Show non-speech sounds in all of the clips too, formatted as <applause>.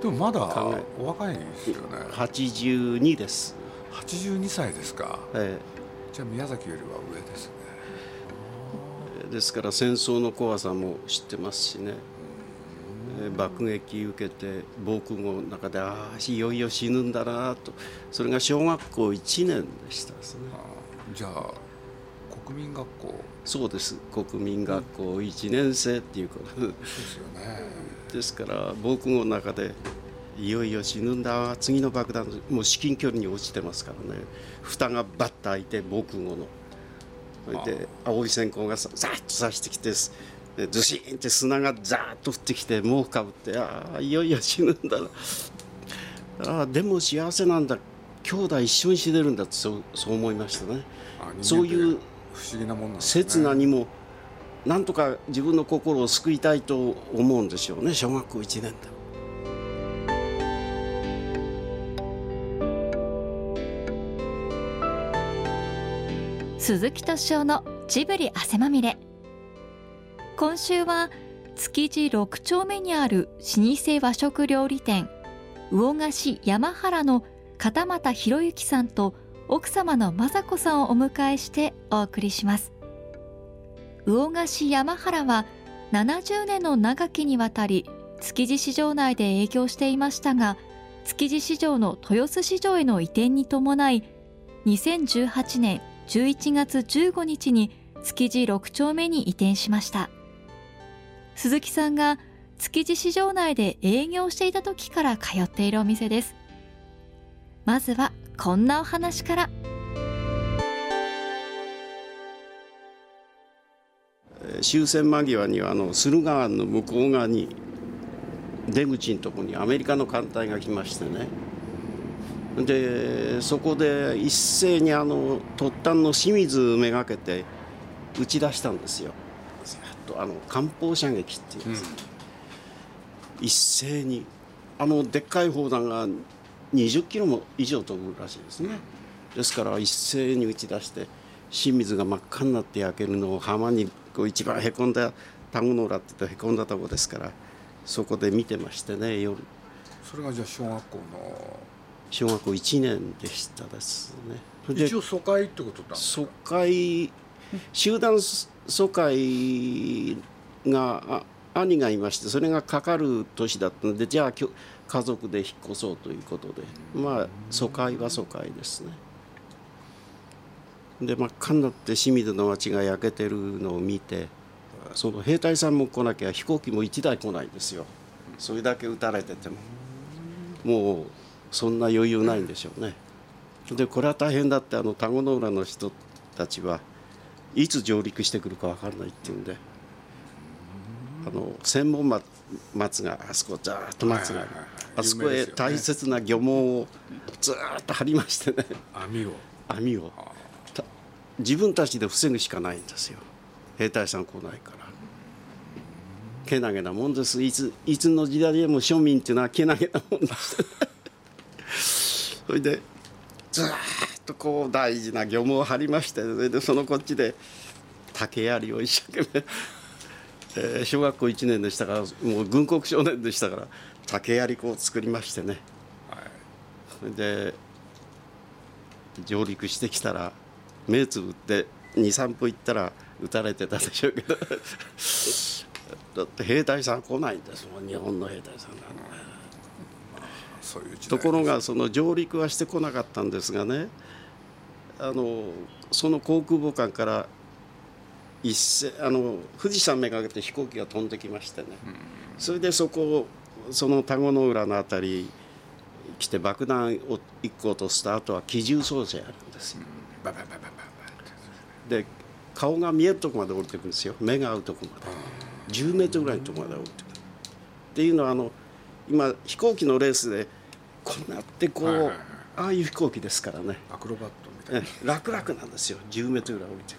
でもまだお若いですよね。82です。82歳ですか、ええ、じゃあ宮崎よりは上ですね。ですから戦争の怖さも知ってますしね。爆撃受けて防空壕の中でああいよいよ死ぬんだなと。それが小学校1年でしたですね。じゃあ国民学校。そうです。国民学校1年生っていうこと。ですよね。ですから防空壕の中でいよいよ死ぬんだ。次の爆弾もう至近距離に落ちてますからね。蓋がバッと開いて防空壕の。それで青い閃光がさザッと刺してきてずしんって砂がザーッと降ってきて毛布かぶってああいよいよ死ぬんだな。あでも幸せなんだ。兄弟一緒に死ねるんだってそうそう思いましたね。そういう不思議なもんなん、ね、刹那にもなんとか自分の心を救いたいと思うんでしょうね。小学校1年で。鈴木敏夫のジブリ汗まみれ。今週は築地6丁目にある老舗和食料理店魚菓子山原の片俣博之さんと奥様の雅子さんをお迎えしてお送りします。魚菓子山原は70年の長きにわたり築地市場内で営業していましたが築地市場の豊洲市場への移転に伴い2018年11月15日に築地6丁目に移転しました。鈴木さんが築地市場内で営業していた時から通っているお店です。まずはこんなお話から。終戦間際にはあの駿河湾の向こう側に出口のところにアメリカの艦隊が来ましてね。でそこで一斉にあの突端の清水めがけて打ち出したんですよ。あの艦砲射撃っていう、うん、一斉にあのでっかい砲弾が20キロも以上飛ぶらしいですね。ですから一斉に打ち出して清水が真っ赤になって焼けるのを浜にこう一番へこんだ田子の浦って言へこんだとこですからそこで見てましてね夜。それがじゃあ小学校の小学校1年でしたですね。一応疎開ってことだ疎開集団疎開が兄がいましてそれがかかる年だったのでじゃあ家族で引っ越そうということで。まあ疎開は疎開ですね。で真っ赤になって清水の町が焼けてるのを見てその兵隊さんも来なきゃ飛行機も1台来ないんですよ。それだけ撃たれてても。もうそんな余裕ないんでしょうね。でこれは大変だってあの田子の浦の人たちはいつ上陸してくるか分からないっていうんであの千本松があそこざーっと松があそこへ大切な漁網をずっと張りましてね。網を。網を。自分たちで防ぐしかないんですよ。兵隊さん来ないから。けなげなもんです。いついつの時代でも庶民っていうのはけなげなもんですそれでずっとこう大事な漁網を張りましてそれでそのこっちで竹槍を一生懸命、えー、小学校1年でしたからもう軍国少年でしたから竹槍こう作りましてね、はい、それで上陸してきたら目つぶって23分行ったら撃たれてたでしょうけど。<laughs> だって兵隊さん来ないんですもん日本の兵隊さんが、ところがその上陸はしてこなかったんですがねあのその航空母艦から一斉あの富士山めがけて飛行機が飛んできましてね、それでそこをその田子の浦の辺り来て爆弾を1個落とした後は機銃操作やるんですよ。で顔が見えるとこまで降りてくるんですよ。目が合うとこまで。10メートルぐらいのとこまで降りてくる。っていうのはあの今飛行機のレースでこうなってこう、はいはいはい、ああいう飛行機ですからね。アクロバットみたいな。楽々なんですよ。10メートルぐらい降りて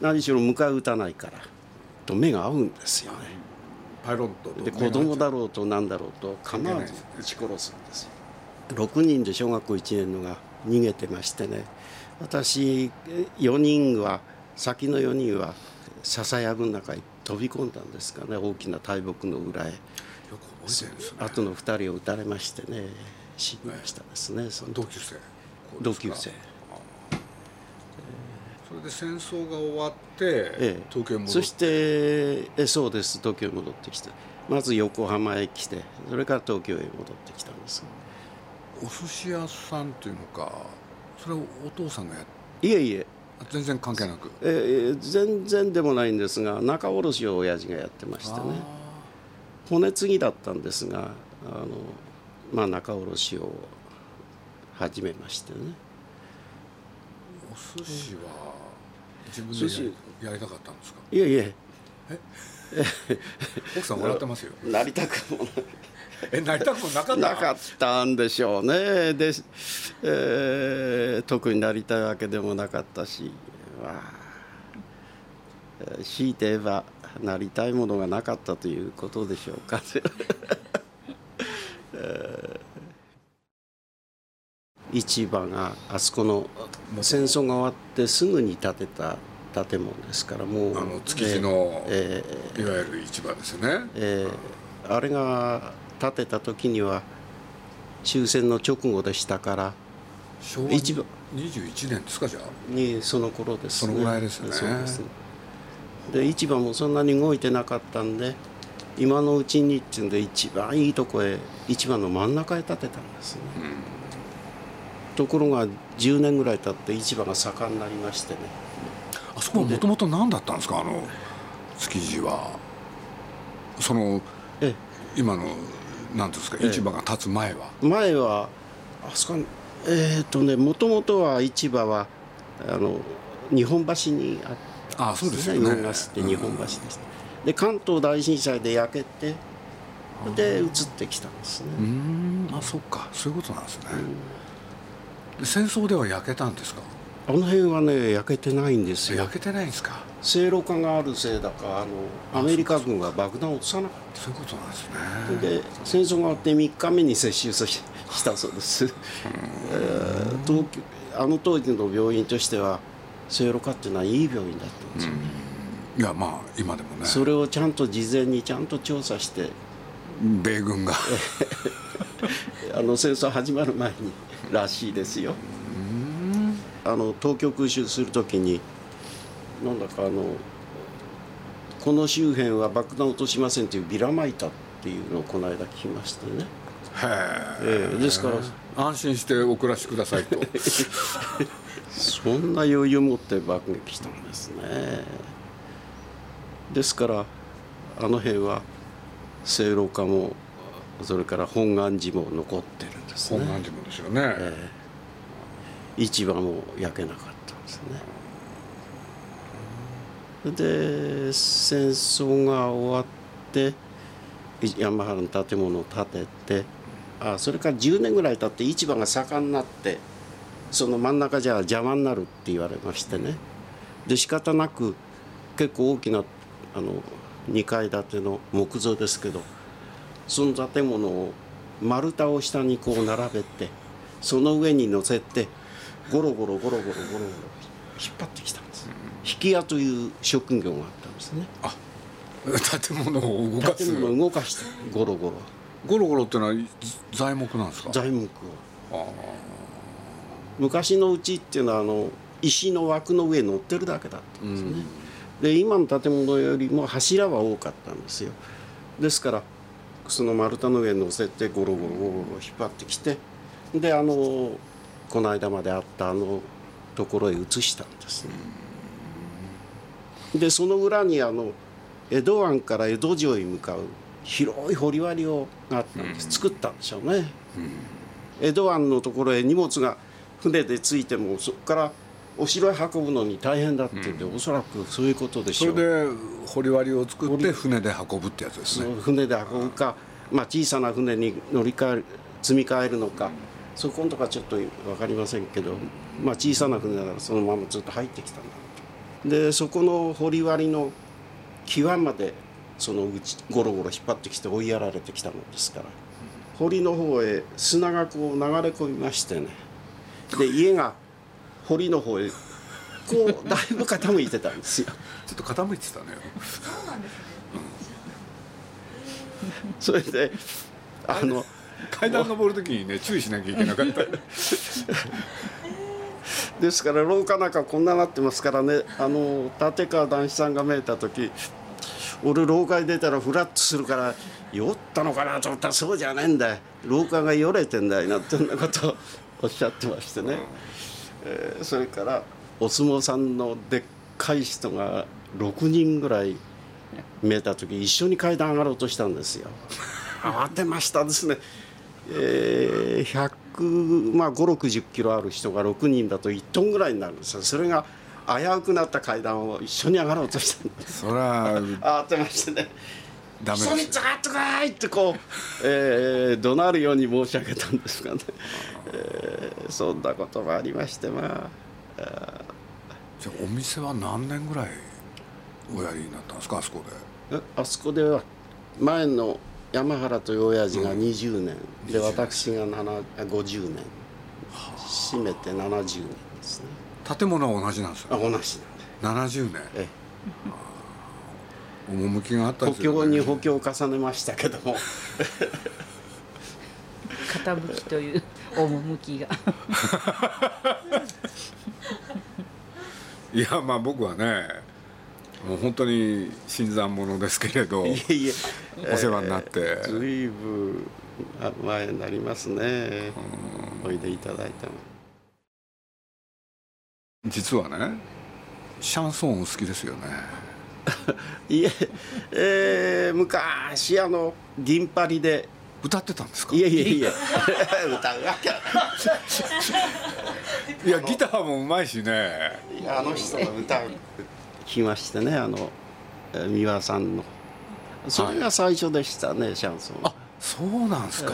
何しろ迎え撃たないから。と目が合うんですよね。パイロットで子供だろうと何だろうと構わず撃ち殺すんですよ。6人で小学校1年のが逃げてましてね。私4人は先の4人は笹やぶの中に飛び込んだんですかね。大きな大木の裏へよく覚えてるんですね後の2人を撃たれましてね死にましたですねその同級生。同級生。それで戦争が終わって、ええ。東京へ戻って。そしてえそうです。東京へ戻ってきて。まず横浜へ来てそれから東京へ戻ってきたんです。お寿司屋さんというのかそれをお父さんがやっいえいえ。全然関係なく。えー全然でもないんですが仲卸を親父がやってましてね骨継ぎだったんですがあの、まあ、仲卸を始めましてね。お寿司は自分でややりたかったんですか？いえいえ。奥さん笑ってますよ。<laughs> なりたくもえなりたくもなかった？なかったんでしょうね。で、えー特になりたいわけでもなかったし、まあ。えー強いて言えばなりたいものがなかったということでしょうか。<laughs> えー市場があそこの戦争が終わってすぐに建てた建物ですからもうあの築地の、えーいわゆる市場ですよね。えーあれが建てた時には終戦の直後でしたから昭和市場21年ですかじゃあ。にその頃ですね。そのぐらいですね。そうですで市場もそんなに動いてなかったんで今のうちにっていうんで一番いいとこへ市場の真ん中へ建てたんですね、ところが10年ぐらい経って市場が盛んになりましてね。あそこはもともと何だったんですか？あの築地は。そのえ今の何ていうんですかええ。市場が建つ前は？前はあそこえっ、とねもともとは市場はあの日本橋にあったあそうですよね。魚河岸って日本橋でした、で関東大震災で焼けてで移ってきたんですね、うーん。あそっか。そういうことなんですね、で戦争では焼けたんですか？あの辺はね焼けてないんですよ。焼けてないんですか？正露化があるせいだかあのアメリカ軍が爆弾を落とさなかっそういうことなんですね。たで戦争が終わって3日目に接収ししたそうです、えー東京あの当時の病院としては正露化っていうのはいい病院だったんですよ、いやまあ今でもねそれをちゃんと事前にちゃんと調査して米軍があの戦争始まる前にらしいですようんあの東京空襲する時になんだかあのこの周辺は爆弾落としませんというビラまいたっていうのをこの間聞きましてね、へええですから安心してお暮らしくださいとそんな余裕持って爆撃したんですね。ですからあの辺は正露化もそれから本願寺も残ってるんですね。本願寺もですよね、ええ。市場も焼けなかったんですね。で戦争が終わってい山原の建物を建ててあそれから10年ぐらい経って市場が盛んになってその真ん中じゃ邪魔になるって言われましてね。で仕方なく結構大きなあの2階建ての木造ですけどその建物を丸太を下にこう並べてその上に乗せてゴロゴロゴロゴロゴロゴロ引っ張ってきたんです。引き屋という職業があったんですね。建物を動かす。建物を動かしてゴロゴロ。ゴロゴロってのは材木なんですか？材木を。あ昔のうちっていうのはあの石の枠の上に乗ってるだけだったんですね、で今の建物よりも柱は多かったんですよ。ですからその丸太の上に乗せてゴロゴロゴロゴロ引っ張ってきてであのこの間まであったあのところへ移したんですね。でその裏にあの江戸湾から江戸城へ向かう広い堀割をがあったんです、作ったんでしょうね、江戸湾のところへ荷物が船で着いてもそこからお城へ運ぶのに大変だっていうんで、おそらくそういうことでしょう。それで堀割を作って船で運ぶってやつですそねの船で運ぶか、まあ、小さな船に乗り換える積み替えるのかそこのとかちょっと分かりませんけど、まあ、小さな船だからそのままずっと入ってきたんだ。とでそこの堀割の際までそのうちゴロゴロ引っ張ってきて追いやられてきたもんですから堀の方へ砂がこう流れ込みましてねで家が堀の方へこうだいぶ傾いてたんですよ。ちょっと傾いてたね。それであの階段登る時にね注意しなきゃいけなかった。<laughs> ですから廊下なんかこんななってますからね。あの立川談志さんが見えた時俺廊下に出たらフラッとするから酔ったのかなと思ったらそうじゃねえんだよ。廊下がよれてんだよなってんなことをおっしゃってましてね、えーそれからお相撲さんのでっかい人が6人ぐらい見えた時一緒に階段上がろうとしたんですよ。慌てましたですね。えー、100まあ5 6 0キロある人が6人だと1トンぐらいになるんですよ。それが危うくなった階段を一緒に上がろうとしたんです。そりゃ慌てましてねダメです。ザーッとかいってこう、えー、怒鳴るように申し上げたんですがね、えーそんなこともありましてまあじゃあお店は何年ぐらいおやりになったんですかあそこで？えあそこでは前の山原という親父が20年、で私が7 50年。締めて70年ですね。建物は同じなんですよ。あ同じなんで。70年。え趣があったん補ですよ、強に補強を重ねましたけども。<laughs> 傾きという趣が。<laughs> いやまあ僕はねもう本当に新参者ですけれどいえいえ。お世話になって、ずいぶんあ前になりますね。おいでいただいたの実はねシャンソンお好きですよね <laughs> いええー昔あの銀パリで。歌ってたんですか？いえいえいえ。<laughs> 歌うわけい。やギターもうまいしね。いやあの人の歌を聞きましてねあのえー三輪さんの。それが最初でしたね、シャンソンあそうなんですか、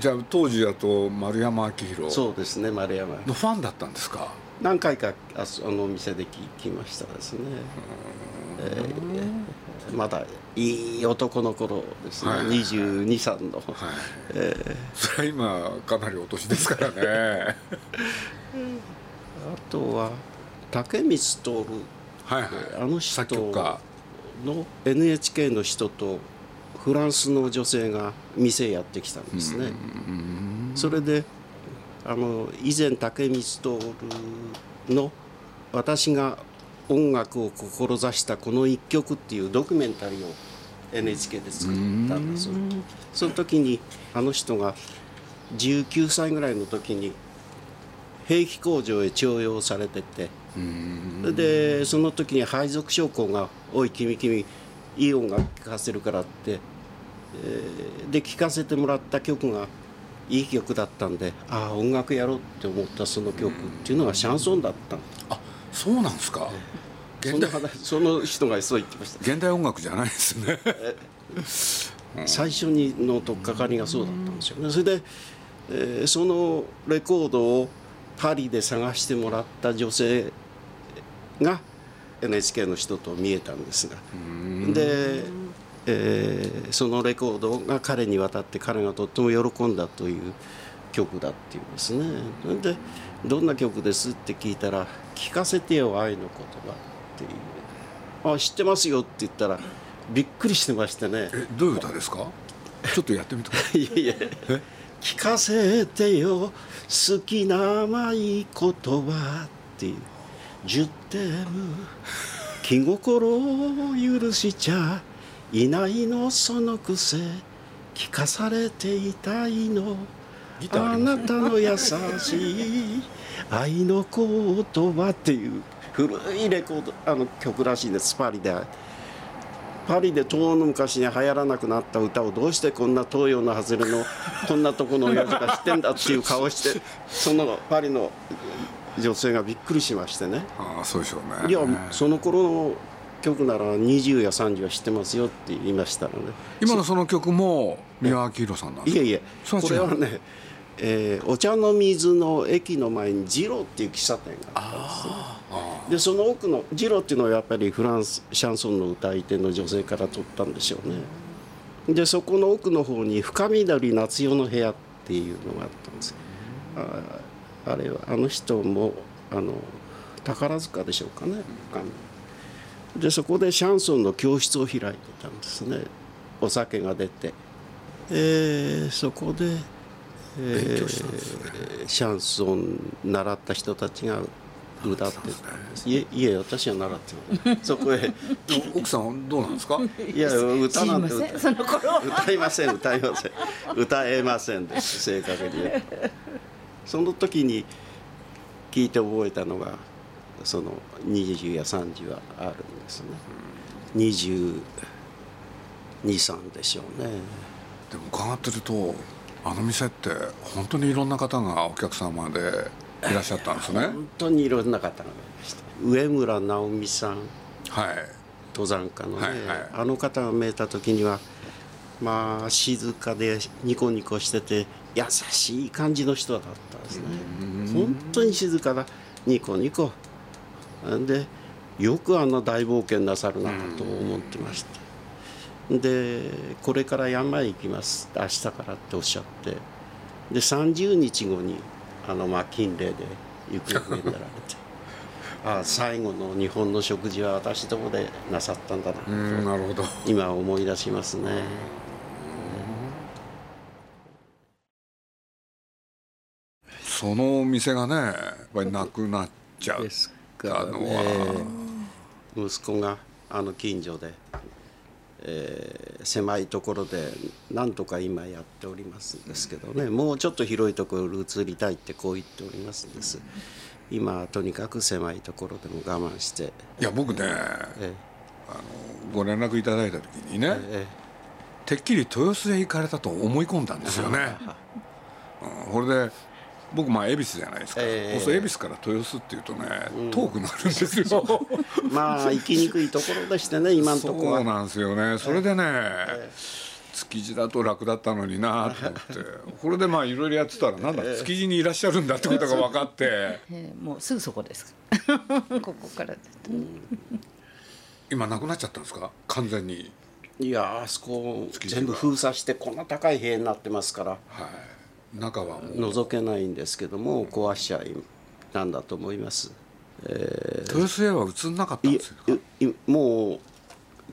じゃあ当時だと丸山明宏。そうですね丸山。のファンだったんですか？何回かあそあのお店で聞きましたですね、えーまだいい男の頃ですね、はい2 2 3の、はい、それは今かなりお年ですからね。<laughs> あとは竹光徹はいはい。あの人の NHK の人とフランスの女性が店へやってきたんですね。それであの以前竹光徹の私が音楽を志したこの一曲っていうドキュメンタリーを NHK で作ったんですその時にあの人が19歳ぐらいの時に兵器工場へ徴用されてて。でその時に配属将校が「おい君君いい音楽聴かせるから」って、えーで聴かせてもらった曲がいい曲だったんでああ音楽やろうって思ったその曲っていうのがシャンソンだった。のあそうなんですか。現代その話その人がそう言ってました。現代音楽じゃないですね。最初にの取っかかりがそうだったんですよね。それで、えーそのレコードをパリで探してもらった女性が NHK の人と見えたんですが。で、えーそのレコードが彼に渡って彼がとっても喜んだという曲だっていうんですね。それで「どんな曲です?」って聞いたら「聞かせてよ愛の言葉」っていう「あ知ってますよ」って言ったらびっくりしてましてね。えどういう歌ですかちょっとやってみてください。いやいや聞かせてよ好きな甘い言葉っていう。十点気心を許しちゃいないのそのくせ聞かされていたいの。あなたの優しい愛の言葉っていう古いレコードあの曲らしいですパリで。パリで遠の昔に流行らなくなった歌をどうしてこんな東洋の外れの <laughs> こんなとこの親父が知ってんだっていう顔をしてそのパリの女性がびっくりしましてね。ああそうでしょうね。いやその頃の曲なら20や30は知ってますよって言いましたので今のその曲も三輪明宏さんなんですか？いえいえ。こそれはね、えーお茶の水の駅の前にジローっていう喫茶店があったんですね。でその奥のジローっていうのはやっぱりフランスシャンソンの歌い手の女性から取ったんでしょうね。でそこの奥の方に深緑夏代の部屋っていうのがあったんです。ああれはあの人もあの宝塚でしょうかね。深緑でそこでシャンソンの教室を開いてたんですね。お酒が出て、えーそこで、えー勉強したんですね。シャンソン習った人たちが歌ってたんですいえいえ私は習ってないそこへ。奥さんどうなんですか？いや歌なんてません。その頃歌いません歌いません。歌えませんです正確にその時に聞いて覚えたのがその20や30はあるんですね。223でしょうね。でも伺ってるとあの店って本当にいろんな方がお客様でいらっしゃったんですね。<laughs> 本当にいろんな方がいました。上村直美さん。はい。登山家のね、はいはい。あの方が見えた時にはまあ静かでニコニコしてて優しい感じの人だったんですね。本当に静かだ。ニコニコ。でよくあんな大冒険なさるなと思ってました。でこれから山へ行きます。明日からっておっしゃって。で30日後にあのまあ金霊で行方になられて。<laughs> ああ最後の日本の食事は私どこでなさったんだなと。うんなるほど。今思い出しますね。そのお店がねやっぱりなくなっちゃうですからあのね息子があの近所で、えー狭いところでなんとか今やっておりますんですけどね。もうちょっと広いところに移りたいってこう言っておりますんです。今はとにかく狭いところでも我慢して、いや僕ねえご連絡いただいた時にね、ーえ。てっきり豊洲へ行かれたと思い込んだんですよね、<laughs> うん、これで僕まあ恵比寿じゃないですか、ええ。そ恵比寿から豊洲っていうとね、遠くなるんですよ。ー <laughs> まあ行きにくいところでしてね <laughs> 今のところは。そうなんですよね。それでね、築地だと楽だったのになと思って。これでまあいろいろやってたらなんだ築地にいらっしゃるんだってことが分かって。えーもうすぐそこです。<laughs> ここから。今なくなっちゃったんですか？完全に。いやあそこ全部封鎖してこんな高い塀になってますから。はい中は覗けないんですけども壊しちゃいなんだと思います。豊洲へは移んなかったんいですもう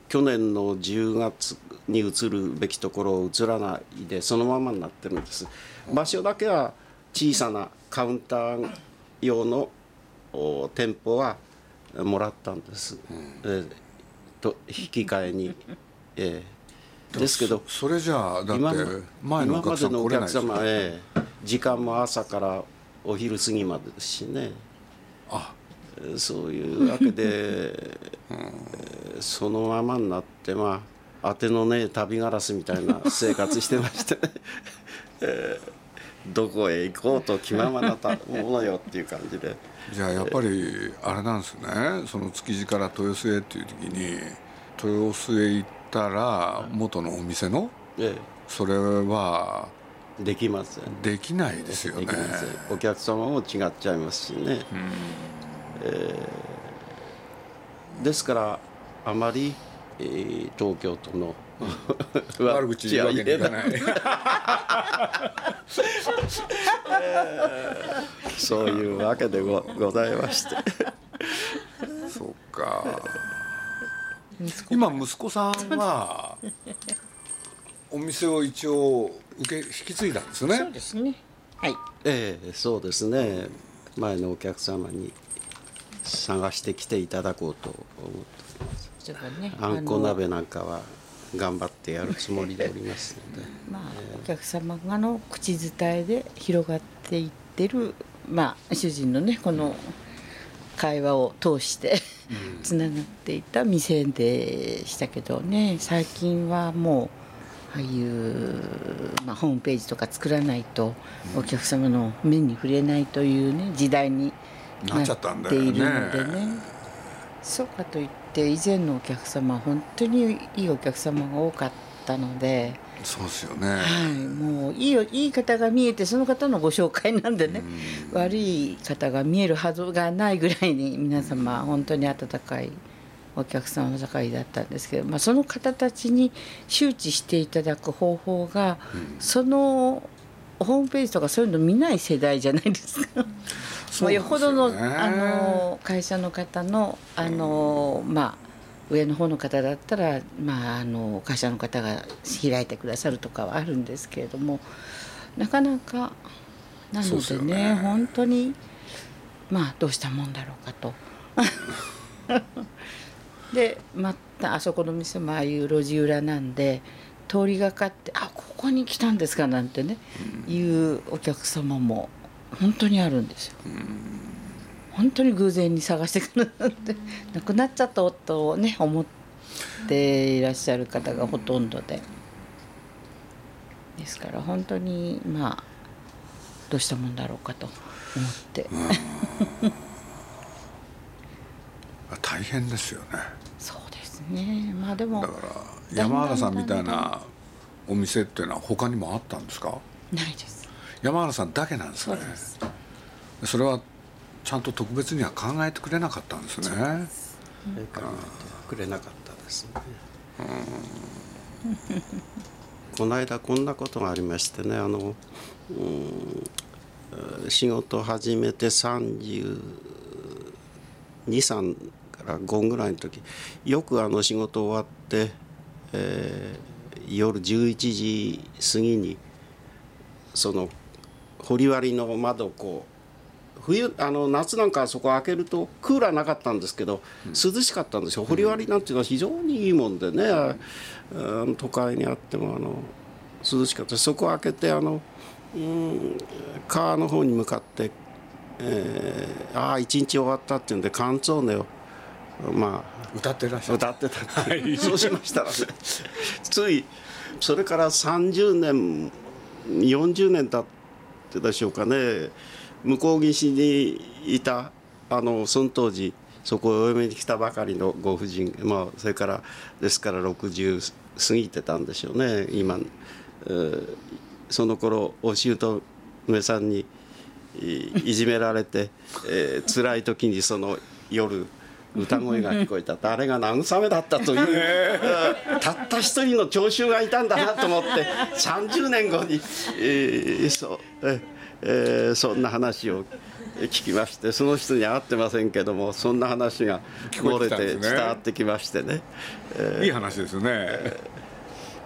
去年の10月に移るべきところを移らないでそのままになってるんです。場所だけは小さなカウンター用のお店舗はもらったんです、えーと引き換えに、えーですけどそそれじゃあだって今前のお客さん今までのお来れないですよ客様、ええ時間も朝からお昼過ぎまでですしね。あ。えーそういうわけで、<laughs> えーそのままになってまあ当てのねえ旅ガラスみたいな生活してましてね、<laughs> えーどこへ行こうと気ままなたものよっていう感じで。じゃあやっぱりあれなんですね。その築地から豊洲へっていう時に豊洲へ行ったら元のお店の？えそれはえできませんできないですよね。お客様も違っちゃいますしね、えーですからあまり、えー東京都の <laughs> 悪口言うわけにいかい。な <laughs> いそういうわけでごございまして。<laughs> そうか今息子さんは <laughs> お店を一応受け引き継いだんですね？そうですね。はい。ええそうですね。前のお客様に探してきていただこうと思ってそれからね。あんこの鍋なんかは頑張ってやるつもりでおりますので。まあ、お客様がの口伝えで広がっていってる、まあ、主人のねこの会話を通してつながっていた店でしたけどね。最近はもうああいう、まあ、ホームページとか作らないとお客様の目に触れないというね時代になっているのでね。そうかといって以前のお客様は本当にいいお客様が多かったので。そうですよね、はい、もういいよいい方が見えてその方のご紹介なんでね、悪い方が見えるはずがないぐらいに皆様本当に温かいお客様ばかりだったんですけど、まあ、その方たちに周知していただく方法が、そのホームページとかそういうの見ない世代じゃないですか。うよほどのあの会社の方のあのまあ上の方の方だったら、まあ、あの会社の方が開いてくださるとかはあるんですけれどもなかなかなのでねね本当にまあどうしたもんだろうかと。<laughs> でまたあそこの店もああいう路地裏なんで通りがかって「あここに来たんですか」なんてね、うん、いうお客様も本当にあるんですよ。本当に偶然に探してくる <laughs> なんて亡くなっちゃった夫をね思っていらっしゃる方がほとんどで。ですから本当にまあどうしたもんだろうかと思って。<laughs> 大変ですよね。そうですね。まあでもだから山原さんみたいなお店っていうのは他にもあったんですか？ないです。山原さんだけなんですね。そそれはちゃんと特別には考えてくれなかったんですね。考えてくれなかったですね。この間こんなことがありましてねあの、うん、仕事始めて32、3から5ぐらいの時よくあの仕事終わって、えー、夜11時過ぎにその堀割の窓をこう冬あの夏なんかそこ開けるとクーラーなかったんですけど涼しかったんですよ、堀割なんていうのは非常にいいもんでね、うん、都会にあってもあの涼しかった。そこを開けてあの、うん、川の方に向かって、えー、ああ一日終わったっていうんでカンツォーネをまあ歌ってらっしゃ歌ってた、はい、そうしましたらね。ついそれから30年40年経ってでしょうかね向こう岸にいたあのその当時そこへお嫁に来たばかりのご婦人まあそれからですから60過ぎてたんでしょうね今、えー、その頃お姑さんにいじめられて、えー、辛い時にその夜歌声が聞こえたあれが慰めだったというたった一人の聴衆がいたんだなと思って30年後に、えー、そうええー、そんな話を聞きましてその人には会ってませんけどもそんな話が漏れて伝わってきましてね、えー、いい話ですよね、え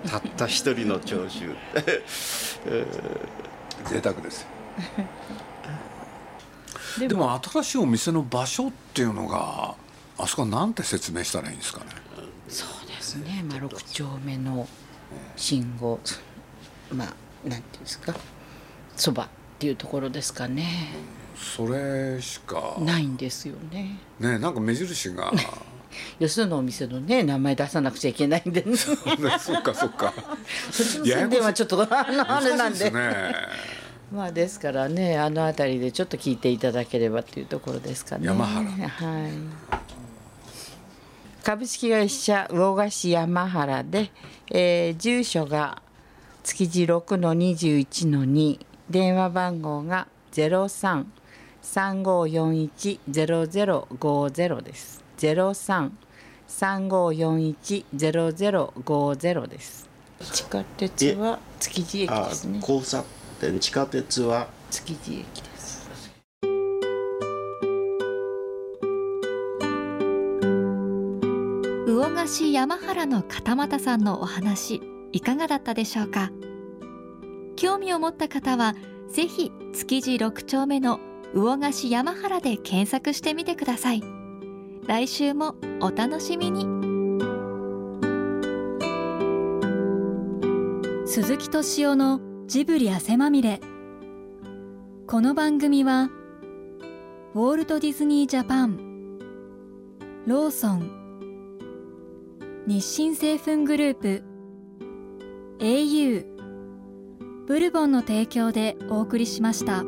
ー、たった一人の聴衆、えー、贅沢です。<laughs> でも。新しいお店の場所っていうのがあそこは何て説明したらいいんですかね。そうですね、まあ、6丁目の信号。まあなんていうんですか。そばっていうところですかね、それしか。ないんですよね。ねなんか目印が。<laughs> よそのお店のね名前出さなくちゃいけないんで。ね <laughs> そっかそっか。そっちの宣伝はちょっとあのあれなんで、ね、<laughs> まあですからねあの辺りでちょっと聞いていただければっていうところですかね。山原。はい。株式会社魚菓子山原で、えー、住所が築地6の21の2電話番号が03-3541-0050です。03-3541-0050です。地下鉄は築地駅ですね。交差点地下鉄は？築地駅です。魚菓子山原の片俣さんのお話いかがだったでしょうか？興味を持った方はぜひ築地6丁目の魚菓子山原で検索してみてください。来週もお楽しみに。鈴木敏夫のジブリ汗まみれ。この番組はウォールト・ディズニー・ジャパンローソン日清製粉グループ au ブルボンの提供でお送りしました。